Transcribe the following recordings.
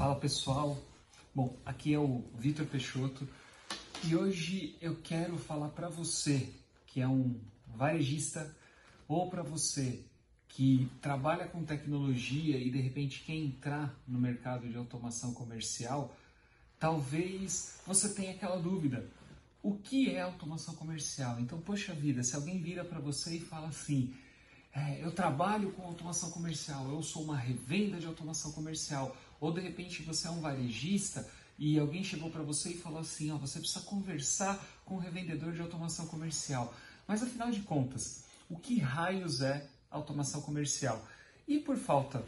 Fala pessoal, bom, aqui é o Vitor Peixoto e hoje eu quero falar para você que é um varejista ou para você que trabalha com tecnologia e de repente quer entrar no mercado de automação comercial, talvez você tenha aquela dúvida: o que é automação comercial? Então, poxa vida, se alguém vira para você e fala assim, é, eu trabalho com automação comercial, eu sou uma revenda de automação comercial, ou de repente você é um varejista e alguém chegou para você e falou assim, ó, você precisa conversar com o revendedor de automação comercial. Mas afinal de contas, o que raios é automação comercial? E por falta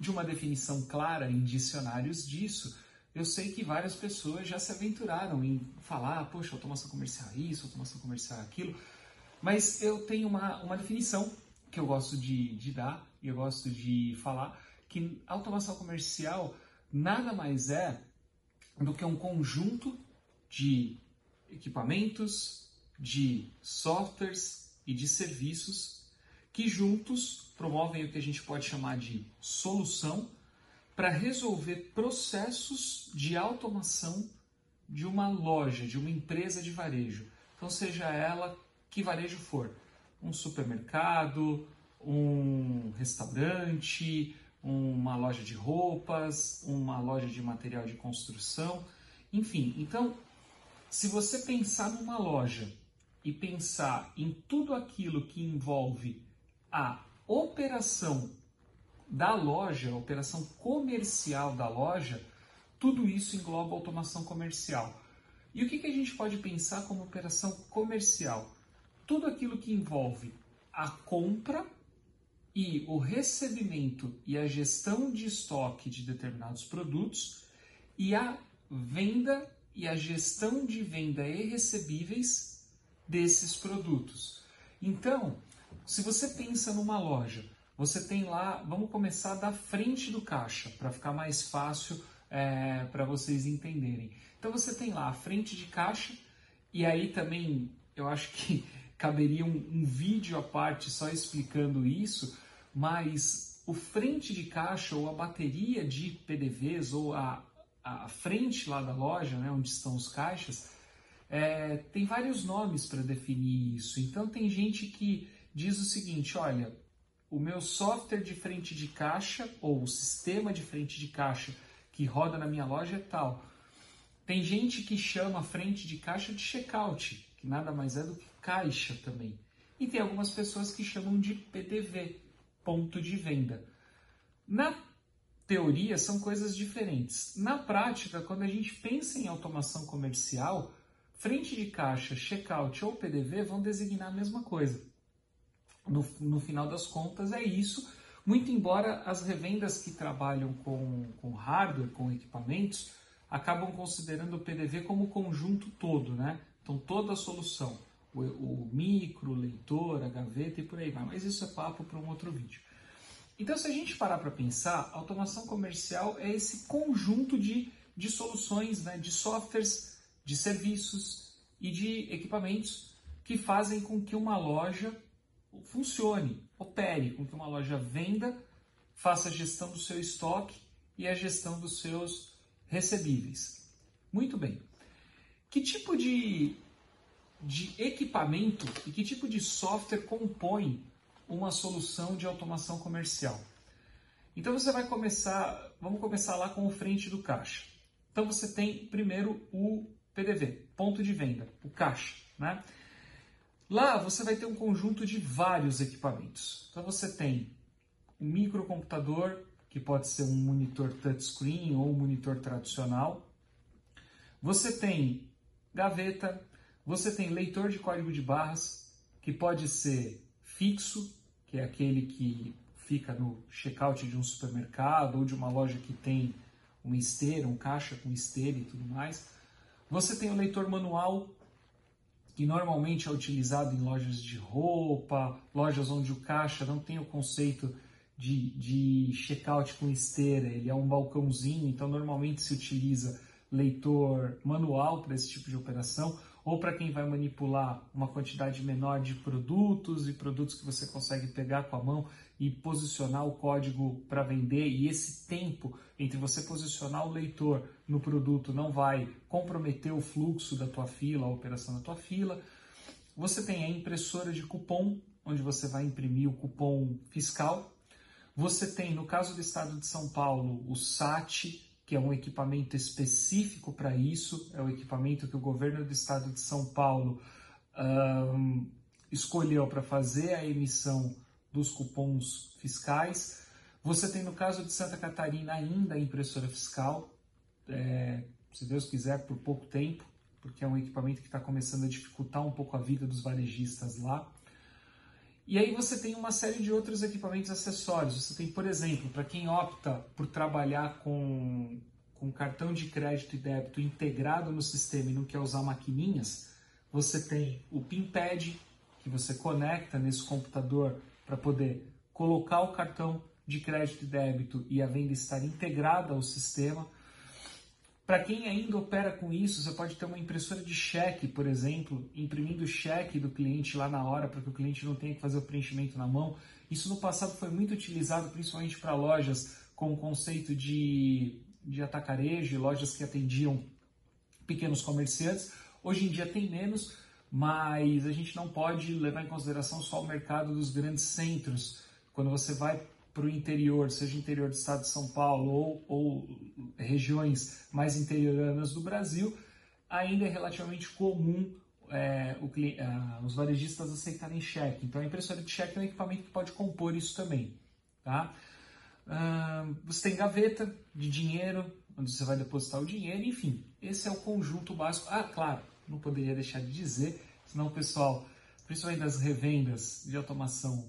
de uma definição clara em dicionários disso, eu sei que várias pessoas já se aventuraram em falar, poxa, automação comercial é isso, automação comercial é aquilo, mas eu tenho uma, uma definição que eu gosto de, de dar e eu gosto de falar, que automação comercial nada mais é do que um conjunto de equipamentos, de softwares e de serviços que juntos promovem o que a gente pode chamar de solução para resolver processos de automação de uma loja, de uma empresa de varejo. Então, seja ela que varejo for, um supermercado, um restaurante, uma loja de roupas, uma loja de material de construção, enfim. Então, se você pensar numa loja e pensar em tudo aquilo que envolve a operação da loja, a operação comercial da loja, tudo isso engloba automação comercial. E o que, que a gente pode pensar como operação comercial? Tudo aquilo que envolve a compra e o recebimento e a gestão de estoque de determinados produtos e a venda e a gestão de venda e recebíveis desses produtos. Então, se você pensa numa loja, você tem lá, vamos começar da frente do caixa, para ficar mais fácil é, para vocês entenderem. Então você tem lá a frente de caixa, e aí também eu acho que caberia um, um vídeo à parte só explicando isso, mas o frente de caixa ou a bateria de PDVs ou a, a frente lá da loja, né, onde estão os caixas, é, tem vários nomes para definir isso. Então tem gente que diz o seguinte, olha, o meu software de frente de caixa ou o sistema de frente de caixa que roda na minha loja é tal. Tem gente que chama frente de caixa de checkout, que nada mais é do que caixa também. E tem algumas pessoas que chamam de PDV, ponto de venda. Na teoria são coisas diferentes. Na prática, quando a gente pensa em automação comercial, frente de caixa, checkout ou PDV vão designar a mesma coisa. No, no final das contas, é isso. Muito embora as revendas que trabalham com, com hardware, com equipamentos, acabam considerando o PDV como conjunto todo, né? Então, toda a solução o, o micro, leitor, a gaveta e por aí vai. Mas isso é papo para um outro vídeo. Então, se a gente parar para pensar, automação comercial é esse conjunto de, de soluções, né, de softwares, de serviços e de equipamentos que fazem com que uma loja funcione, opere, com que uma loja venda, faça a gestão do seu estoque e a gestão dos seus recebíveis. Muito bem. Que tipo de de equipamento e que tipo de software compõe uma solução de automação comercial. Então você vai começar, vamos começar lá com o frente do caixa. Então você tem primeiro o PDV, ponto de venda, o caixa, né? Lá você vai ter um conjunto de vários equipamentos. Então você tem um microcomputador, que pode ser um monitor touchscreen ou um monitor tradicional. Você tem gaveta, você tem leitor de código de barras, que pode ser fixo, que é aquele que fica no checkout de um supermercado ou de uma loja que tem uma esteira, um caixa com esteira e tudo mais. Você tem o leitor manual, que normalmente é utilizado em lojas de roupa, lojas onde o caixa não tem o conceito de, de checkout com esteira, ele é um balcãozinho, então normalmente se utiliza leitor manual para esse tipo de operação, ou para quem vai manipular uma quantidade menor de produtos e produtos que você consegue pegar com a mão e posicionar o código para vender, e esse tempo entre você posicionar o leitor no produto não vai comprometer o fluxo da tua fila, a operação da tua fila. Você tem a impressora de cupom, onde você vai imprimir o cupom fiscal. Você tem, no caso do estado de São Paulo, o SAT, que é um equipamento específico para isso, é o equipamento que o governo do estado de São Paulo um, escolheu para fazer a emissão dos cupons fiscais. Você tem, no caso de Santa Catarina, ainda a impressora fiscal, é, se Deus quiser, por pouco tempo, porque é um equipamento que está começando a dificultar um pouco a vida dos varejistas lá. E aí você tem uma série de outros equipamentos acessórios. Você tem, por exemplo, para quem opta por trabalhar com, com cartão de crédito e débito integrado no sistema e não quer usar maquininhas, você tem o PinPad, que você conecta nesse computador para poder colocar o cartão de crédito e débito e a venda estar integrada ao sistema. Para quem ainda opera com isso, você pode ter uma impressora de cheque, por exemplo, imprimindo o cheque do cliente lá na hora, para que o cliente não tenha que fazer o preenchimento na mão. Isso no passado foi muito utilizado, principalmente para lojas com o conceito de, de atacarejo, lojas que atendiam pequenos comerciantes. Hoje em dia tem menos, mas a gente não pode levar em consideração só o mercado dos grandes centros. Quando você vai para o interior, seja interior do estado de São Paulo ou, ou regiões mais interioranas do Brasil, ainda é relativamente comum é, o, uh, os varejistas aceitarem cheque. Então a impressora de cheque é um equipamento que pode compor isso também. Tá? Uh, você tem gaveta de dinheiro, onde você vai depositar o dinheiro, enfim, esse é o conjunto básico. Ah, claro, não poderia deixar de dizer, senão o pessoal, principalmente das revendas de automação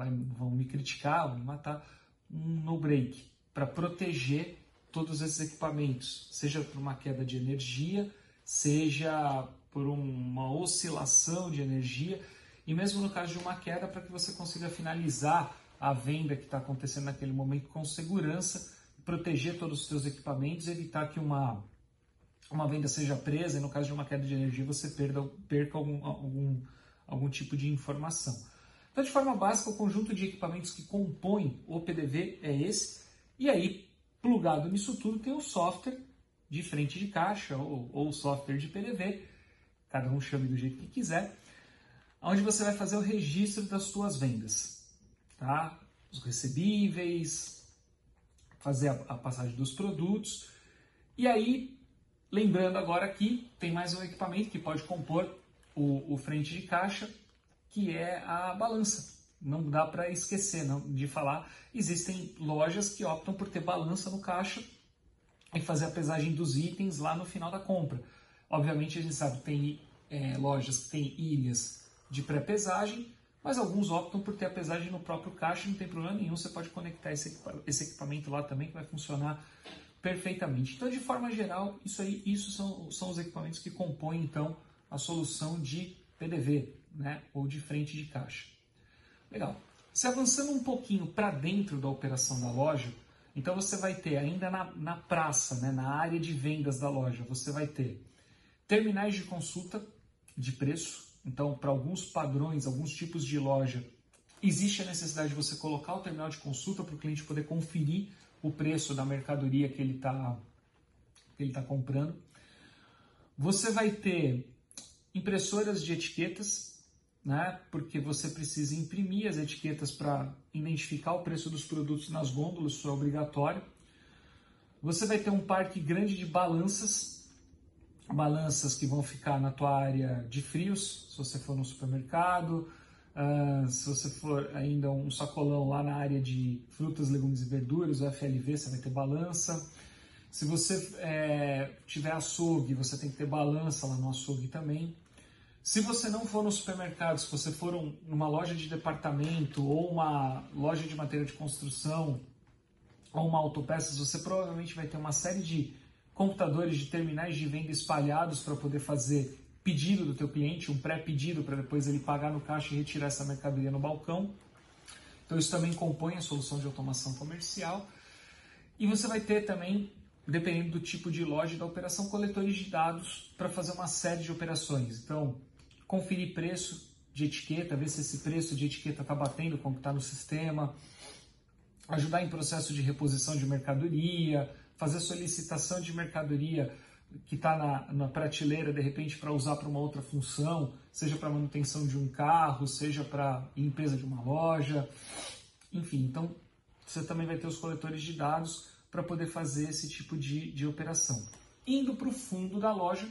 vai, vão me criticar, vão me matar, um no-break para proteger todos esses equipamentos, seja por uma queda de energia, seja por uma oscilação de energia e mesmo no caso de uma queda para que você consiga finalizar a venda que está acontecendo naquele momento com segurança, proteger todos os seus equipamentos, evitar que uma uma venda seja presa e no caso de uma queda de energia você perda, perca algum, algum, algum tipo de informação. Então, de forma básica, o conjunto de equipamentos que compõem o PDV é esse. E aí, plugado nisso tudo, tem o software de frente de caixa ou, software de PDV, cada um chame do jeito que quiser, onde você vai fazer o registro das suas vendas, tá? Os recebíveis, fazer a, a passagem dos produtos. E aí, lembrando agora que tem mais um equipamento que pode compor o, o frente de caixa, que é a balança. Não dá para esquecer não, de falar. Existem lojas que optam por ter balança no caixa e fazer a pesagem dos itens lá no final da compra. Obviamente, a gente sabe que tem é, lojas que têm ilhas de pré-pesagem, mas alguns optam por ter a pesagem no próprio caixa, não tem problema nenhum, você pode conectar esse, esse equipamento lá também que vai funcionar perfeitamente. Então, de forma geral, isso aí, isso são, são os equipamentos que compõem então a solução de PDV, né, ou de frente de caixa. Legal. Se avançando um pouquinho para dentro da operação da loja, então você vai ter ainda na, na praça, né, na área de vendas da loja, você vai ter terminais de consulta de preço. Então, para alguns padrões, alguns tipos de loja, existe a necessidade de você colocar o terminal de consulta para o cliente poder conferir o preço da mercadoria que ele está ele tá comprando. Você vai ter impressoras de etiquetas, né? porque você precisa imprimir as etiquetas para identificar o preço dos produtos nas gôndolas, isso é obrigatório. Você vai ter um parque grande de balanças, balanças que vão ficar na tua área de frios, se você for no supermercado, uh, se você for ainda um sacolão lá na área de frutas, legumes e verduras, o FLV, você vai ter balança. Se você é, tiver açougue, você tem que ter balança lá no açougue também. Se você não for no supermercado, se você for um, numa loja de departamento ou uma loja de material de construção ou uma autopeças, você provavelmente vai ter uma série de computadores de terminais de venda espalhados para poder fazer pedido do teu cliente, um pré-pedido para depois ele pagar no caixa e retirar essa mercadoria no balcão. Então isso também compõe a solução de automação comercial. E você vai ter também, dependendo do tipo de loja da operação, coletores de dados para fazer uma série de operações. Então, conferir preço de etiqueta, ver se esse preço de etiqueta está batendo com o que está no sistema, ajudar em processo de reposição de mercadoria, fazer solicitação de mercadoria que está na, na, prateleira de repente para usar para uma outra função, seja para manutenção de um carro, seja para limpeza de uma loja, enfim. Então você também vai ter os coletores de dados para poder fazer esse tipo de, de operação. Indo para o fundo da loja,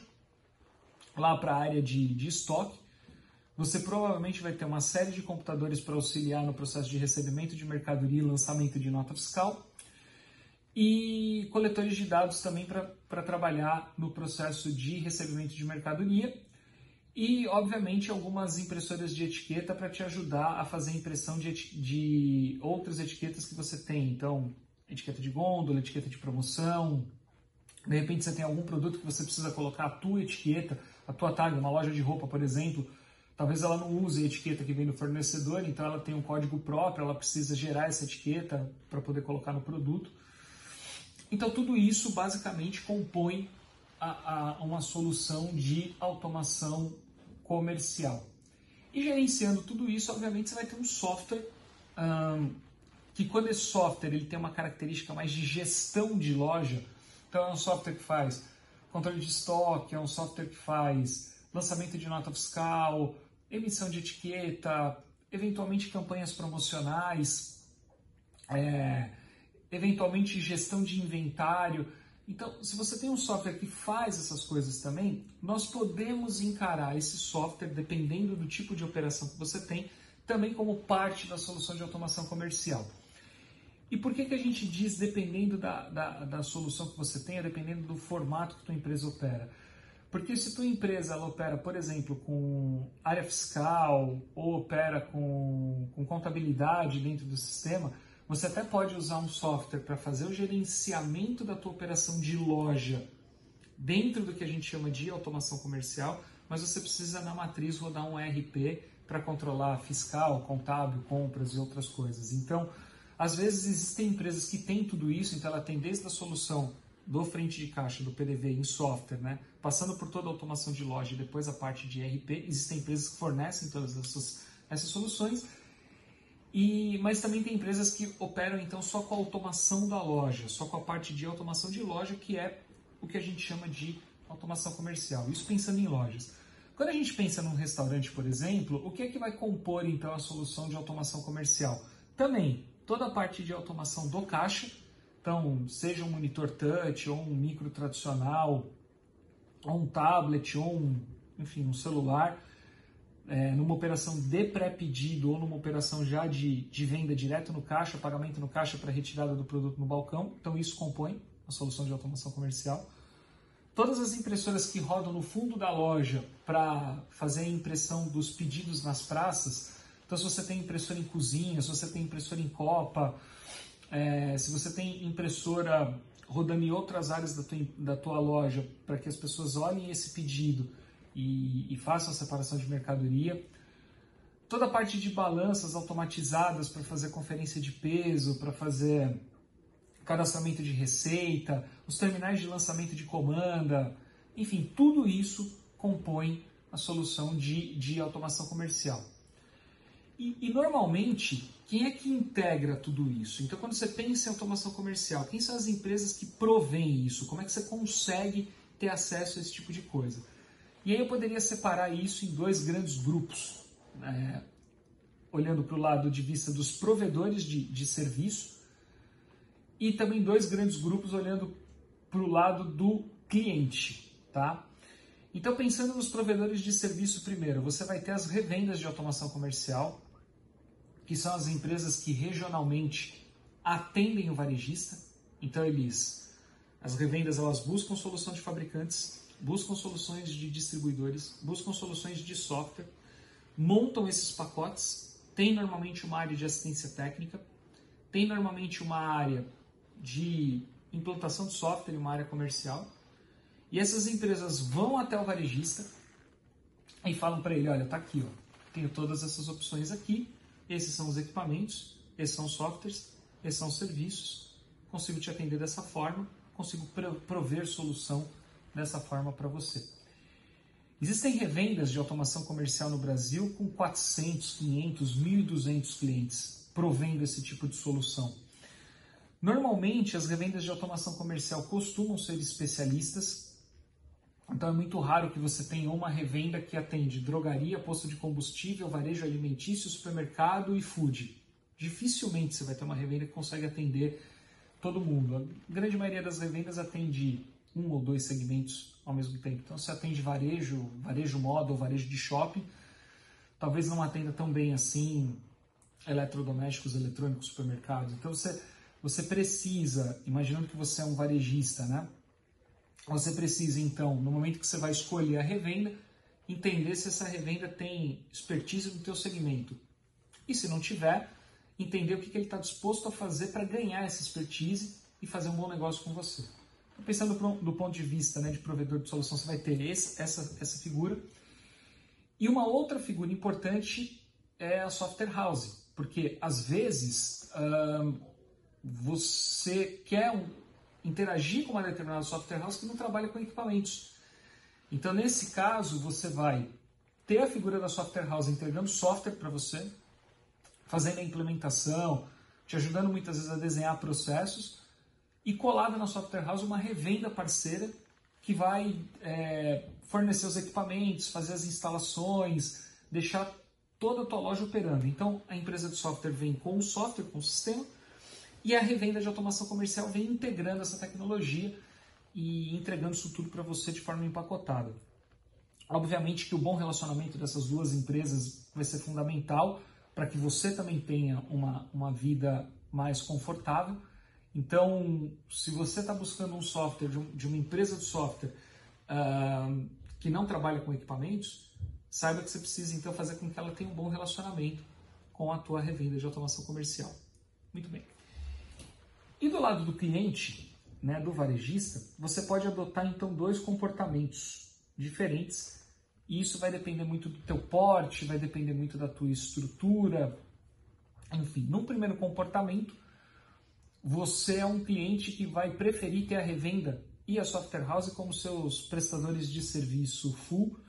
lá para a área de, de estoque, você provavelmente vai ter uma série de computadores para auxiliar no processo de recebimento de mercadoria e lançamento de nota fiscal, e coletores de dados também para trabalhar no processo de recebimento de mercadoria, e obviamente algumas impressoras de etiqueta para te ajudar a fazer impressão de, de outras etiquetas que você tem. Então, etiqueta de gôndola, etiqueta de promoção, de repente você tem algum produto que você precisa colocar a tua etiqueta, a tua tag, uma loja de roupa, por exemplo, talvez ela não use a etiqueta que vem do fornecedor, então ela tem um código próprio, ela precisa gerar essa etiqueta para poder colocar no produto. Então tudo isso basicamente compõe a, a uma solução de automação comercial. E gerenciando tudo isso, obviamente você vai ter um software um, que quando esse software ele tem uma característica mais de gestão de loja, então é um software que faz controle de estoque, é um software que faz lançamento de nota fiscal, emissão de etiqueta, eventualmente campanhas promocionais, é, eventualmente gestão de inventário. Então, se você tem um software que faz essas coisas também, nós podemos encarar esse software, dependendo do tipo de operação que você tem, também como parte da solução de automação comercial. E por que, que a gente diz dependendo da, da, da solução que você tenha, dependendo do formato que tua empresa opera? Porque se tua empresa ela opera, por exemplo, com área fiscal ou opera com, com contabilidade dentro do sistema, você até pode usar um software para fazer o gerenciamento da tua operação de loja dentro do que a gente chama de automação comercial, mas você precisa na matriz rodar um ERP para controlar fiscal, contábil, compras e outras coisas. Então, às vezes existem empresas que têm tudo isso, então ela tem desde a solução do frente de caixa, do PDV em software, né? passando por toda a automação de loja e depois a parte de ERP. Existem empresas que fornecem todas essas, essas soluções, e, mas também tem empresas que operam então só com a automação da loja, só com a parte de automação de loja, que é o que a gente chama de automação comercial. Isso pensando em lojas. Quando a gente pensa num restaurante, por exemplo, o que é que vai compor então a solução de automação comercial? Também toda a parte de automação do caixa, então seja um monitor touch ou um micro tradicional, ou um tablet ou um, enfim, um celular, é, numa operação de pré-pedido ou numa operação já de, de venda direto no caixa, pagamento no caixa para retirada do produto no balcão. Então isso compõe a solução de automação comercial. Todas as impressoras que rodam no fundo da loja para fazer a impressão dos pedidos nas praças, então, se você tem impressora em cozinha, se você tem impressora em copa, é, se você tem impressora rodando em outras áreas da tua, da tua loja para que as pessoas olhem esse pedido e, e façam a separação de mercadoria. Toda a parte de balanças automatizadas para fazer conferência de peso, para fazer cadastramento de receita, os terminais de lançamento de comanda, enfim, tudo isso compõe a solução de, de automação comercial. E, e, normalmente, quem é que integra tudo isso? Então, quando você pensa em automação comercial, quem são as empresas que provêm isso? Como é que você consegue ter acesso a esse tipo de coisa? E aí eu poderia separar isso em dois grandes grupos, né? olhando para o lado de vista dos provedores de, de serviço, e também dois grandes grupos olhando para o lado do cliente, tá? Então, pensando nos provedores de serviço primeiro, você vai ter as revendas de automação comercial, que são as empresas que regionalmente atendem o varejista. Então, eles, as revendas, elas buscam solução de fabricantes, buscam soluções de distribuidores, buscam soluções de software, montam esses pacotes, tem normalmente uma área de assistência técnica, tem normalmente uma área de implantação de software uma área comercial. E essas empresas vão até o varejista e falam para ele, olha, tá aqui, ó, tenho todas essas opções aqui, esses são os equipamentos, esses são os softwares, esses são os serviços, consigo te atender dessa forma, consigo prover solução dessa forma para você. Existem revendas de automação comercial no Brasil com 400, 500, 1.200 clientes provendo esse tipo de solução. Normalmente, as revendas de automação comercial costumam ser especialistas, então é muito raro que você tenha uma revenda que atende drogaria, posto de combustível, varejo alimentício, supermercado e food. Dificilmente você vai ter uma revenda que consegue atender todo mundo. A grande maioria das revendas atende um ou dois segmentos ao mesmo tempo. Então, se atende varejo, varejo moda ou varejo de shopping, talvez não atenda tão bem assim eletrodomésticos, eletrônicos, supermercados. Então, você, você precisa, imaginando que você é um varejista, né? Você precisa, então, no momento que você vai escolher a revenda, entender se essa revenda tem expertise no teu segmento. E se não tiver, entender o que, que ele está disposto a fazer para ganhar essa expertise e fazer um bom negócio com você. Pensando do ponto de vista né, de provedor de solução, você vai ter esse, essa, essa figura. E uma outra figura importante é a software house, porque às vezes você quer um, interagir com uma determinada software house que não trabalha com equipamentos. Então, nesse caso, você vai ter a figura da software house entregando software para você, fazendo a implementação, te ajudando muitas vezes a desenhar processos, e colada na software house uma revenda parceira que vai é, fornecer os equipamentos, fazer as instalações, deixar toda a tua loja operando. Então a empresa de software vem com o software, com o sistema, e a revenda de automação comercial vem integrando essa tecnologia e entregando isso tudo para você de forma empacotada. Obviamente que o bom relacionamento dessas duas empresas vai ser fundamental para que você também tenha uma, uma vida mais confortável então, se você está buscando um software de, um, de, uma empresa de software uh, que não trabalha com equipamentos, saiba que você precisa então fazer com que ela tenha um bom relacionamento com a tua revenda de automação comercial. Muito bem. Do lado do cliente, né, do varejista, você pode adotar então dois comportamentos diferentes. E isso vai depender muito do teu porte, vai depender muito da tua estrutura. Enfim, num primeiro comportamento, você é um cliente que vai preferir ter a revenda e a software house como seus prestadores de serviço full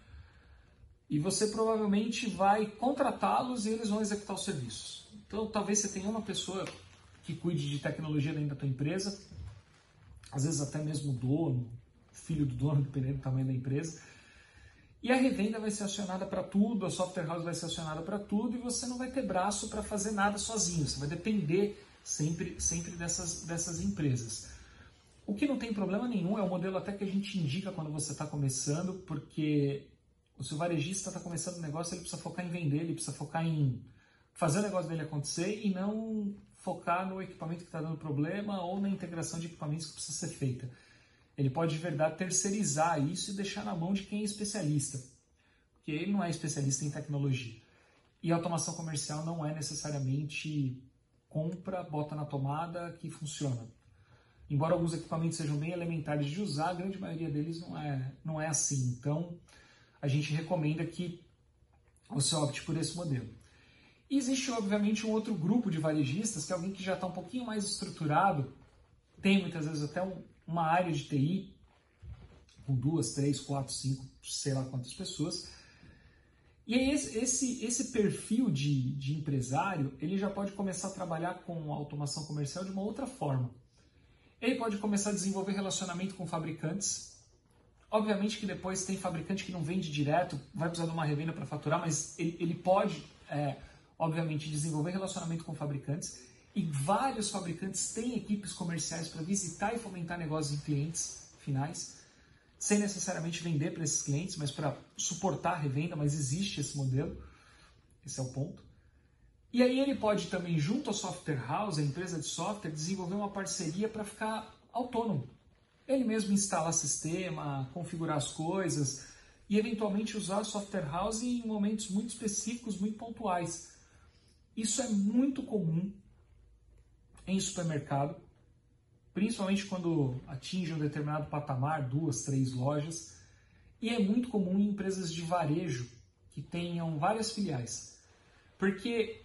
e você provavelmente vai contratá-los e eles vão executar os serviços. Então, talvez você tenha uma pessoa que cuide de tecnologia dentro da tua empresa, às vezes até mesmo o dono, filho do dono, dependendo do tamanho da empresa. E a revenda vai ser acionada para tudo, a software house vai ser acionada para tudo e você não vai ter braço para fazer nada sozinho. Você vai depender sempre, sempre dessas, dessas empresas. O que não tem problema nenhum, é o modelo até que a gente indica quando você está começando, porque o seu varejista está começando o negócio, ele precisa focar em vender, ele precisa focar em fazer o negócio dele acontecer e não focar no equipamento que está dando problema ou na integração de equipamentos que precisa ser feita. Ele pode de verdade terceirizar isso e deixar na mão de quem é especialista, porque ele não é especialista em tecnologia. E automação comercial não é necessariamente compra, bota na tomada que funciona. Embora alguns equipamentos sejam bem elementares de usar, a grande maioria deles não é, não é assim. Então, a gente recomenda que você opte por esse modelo. E existe, obviamente, um outro grupo de varejistas, que é alguém que já está um pouquinho mais estruturado, tem muitas vezes até um, uma área de TI, com duas, três, quatro, cinco, sei lá quantas pessoas, e esse, esse, esse perfil de, de empresário, ele já pode começar a trabalhar com automação comercial de uma outra forma. Ele pode começar a desenvolver relacionamento com fabricantes. Obviamente que depois tem fabricante que não vende direto, vai precisar de uma revenda para faturar, mas ele, ele pode, é, obviamente, desenvolver relacionamento com fabricantes. e vários fabricantes têm equipes comerciais para visitar e fomentar negócios em clientes finais, sem necessariamente vender para esses clientes, mas para suportar a revenda, mas existe esse modelo. Esse é o ponto. E aí ele pode também, junto à software house, a empresa de software, desenvolver uma parceria para ficar autônomo. Ele mesmo instalar sistema, configurar as coisas e eventualmente usar software house em momentos muito específicos, muito pontuais. Isso é muito comum em supermercado, principalmente quando atinge um determinado patamar, duas, três lojas, e é muito comum em empresas de varejo que tenham várias filiais. Porque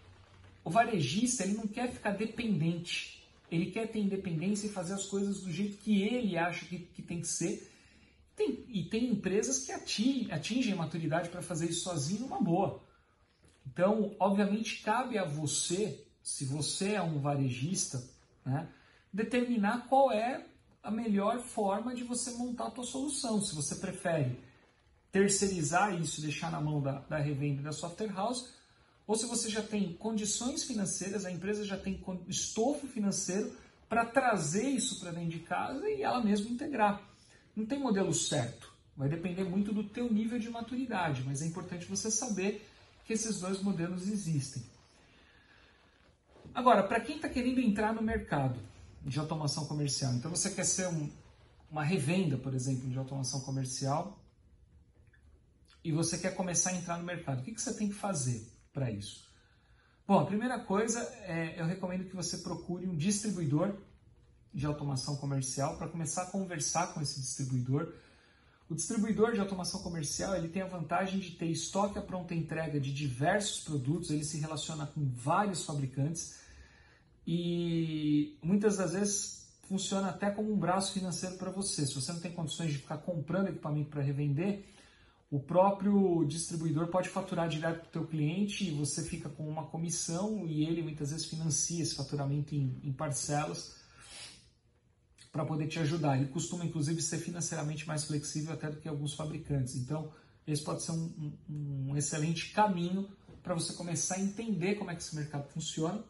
o varejista ele não quer ficar dependente, ele quer ter independência e fazer as coisas do jeito que ele acha que, que tem que ser. Tem, e tem empresas que atingem, atingem maturidade para fazer isso sozinho numa boa. Então, obviamente, cabe a você, se você é um varejista, né, determinar qual é a melhor forma de você montar a tua solução. Se você prefere terceirizar isso deixar na mão da, da revenda da software house, ou se você já tem condições financeiras, a empresa já tem estofo financeiro para trazer isso para dentro de casa e ela mesma integrar. Não tem modelo certo, vai depender muito do teu nível de maturidade, mas é importante você saber que esses dois modelos existem. Agora, para quem está querendo entrar no mercado de automação comercial, então você quer ser um, uma revenda, por exemplo, de automação comercial, e você quer começar a entrar no mercado, o que, que você tem que fazer? para isso? Bom, a primeira coisa é eu recomendo que você procure um distribuidor de automação comercial para começar a conversar com esse distribuidor. O distribuidor de automação comercial ele tem a vantagem de ter estoque à pronta entrega de diversos produtos, ele se relaciona com vários fabricantes e muitas das vezes funciona até como um braço financeiro para você. Se você não tem condições de ficar comprando equipamento para revender, o próprio distribuidor pode faturar direto para o teu cliente e você fica com uma comissão e ele muitas vezes financia esse faturamento em, em parcelas para poder te ajudar. Ele costuma inclusive ser financeiramente mais flexível até do que alguns fabricantes. Então, esse pode ser um, um, um excelente caminho para você começar a entender como é que esse mercado funciona.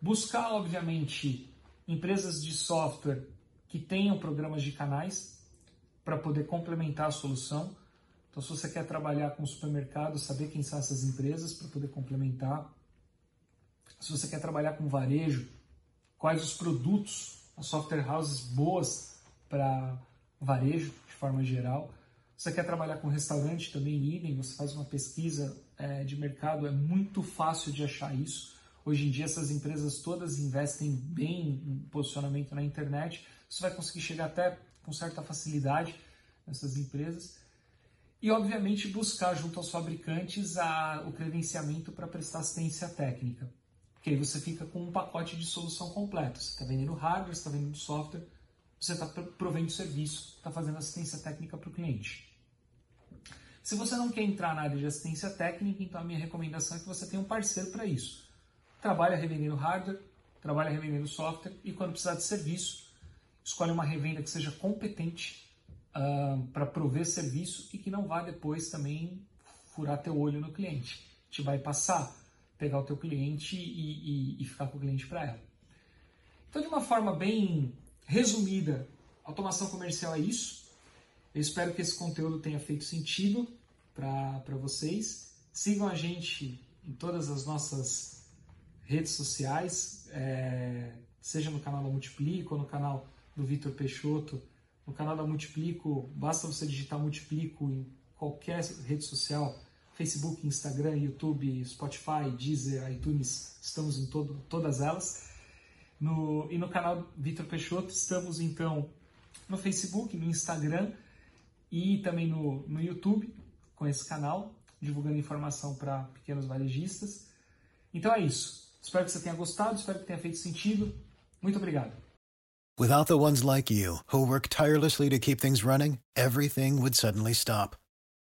Buscar, obviamente, empresas de software que tenham programas de canais para poder complementar a solução. Então, se você quer trabalhar com supermercado, saber quem são essas empresas para poder complementar. Se você quer trabalhar com varejo, quais os produtos, software houses boas para varejo, de forma geral. Você quer trabalhar com restaurante, também idem, você faz uma pesquisa é, de mercado, é muito fácil de achar isso. Hoje em dia, essas empresas todas investem bem em posicionamento na internet. Você vai conseguir chegar até com certa facilidade nessas empresas e, obviamente, buscar junto aos fabricantes a, o credenciamento para prestar assistência técnica. Porque aí você fica com um pacote de solução completo. Você está vendendo hardware, está vendendo software, você está provendo serviço, está fazendo assistência técnica para o cliente. Se você não quer entrar na área de assistência técnica, então a minha recomendação é que você tenha um parceiro para isso. Trabalha revendendo hardware, trabalha revendendo software e quando precisar de serviço, escolhe uma revenda que seja competente uh, para prover serviço e que não vá depois também furar teu olho no cliente. Te vai passar, pegar o teu cliente e, e, e ficar com o cliente para ela. Então, de uma forma bem resumida, automação comercial é isso. Eu espero que esse conteúdo tenha feito sentido para vocês. Sigam a gente em todas as nossas redes sociais, é, seja no canal da Multiplico ou no canal do Vitor Peixoto, no canal da Multiplico, basta você digitar Multiplico em qualquer rede social, Facebook, Instagram, YouTube, Spotify, Deezer, iTunes, estamos em todo, todas elas. No, e no canal Vitor Peixoto, estamos então no Facebook, no Instagram e também no, no YouTube com esse canal, divulgando informação para pequenos varejistas. Então é isso. Espero que você tenha gostado, espero que tenha feito sentido. Muito obrigado. Without the ones like you, who work tirelessly to keep things running, everything would suddenly stop.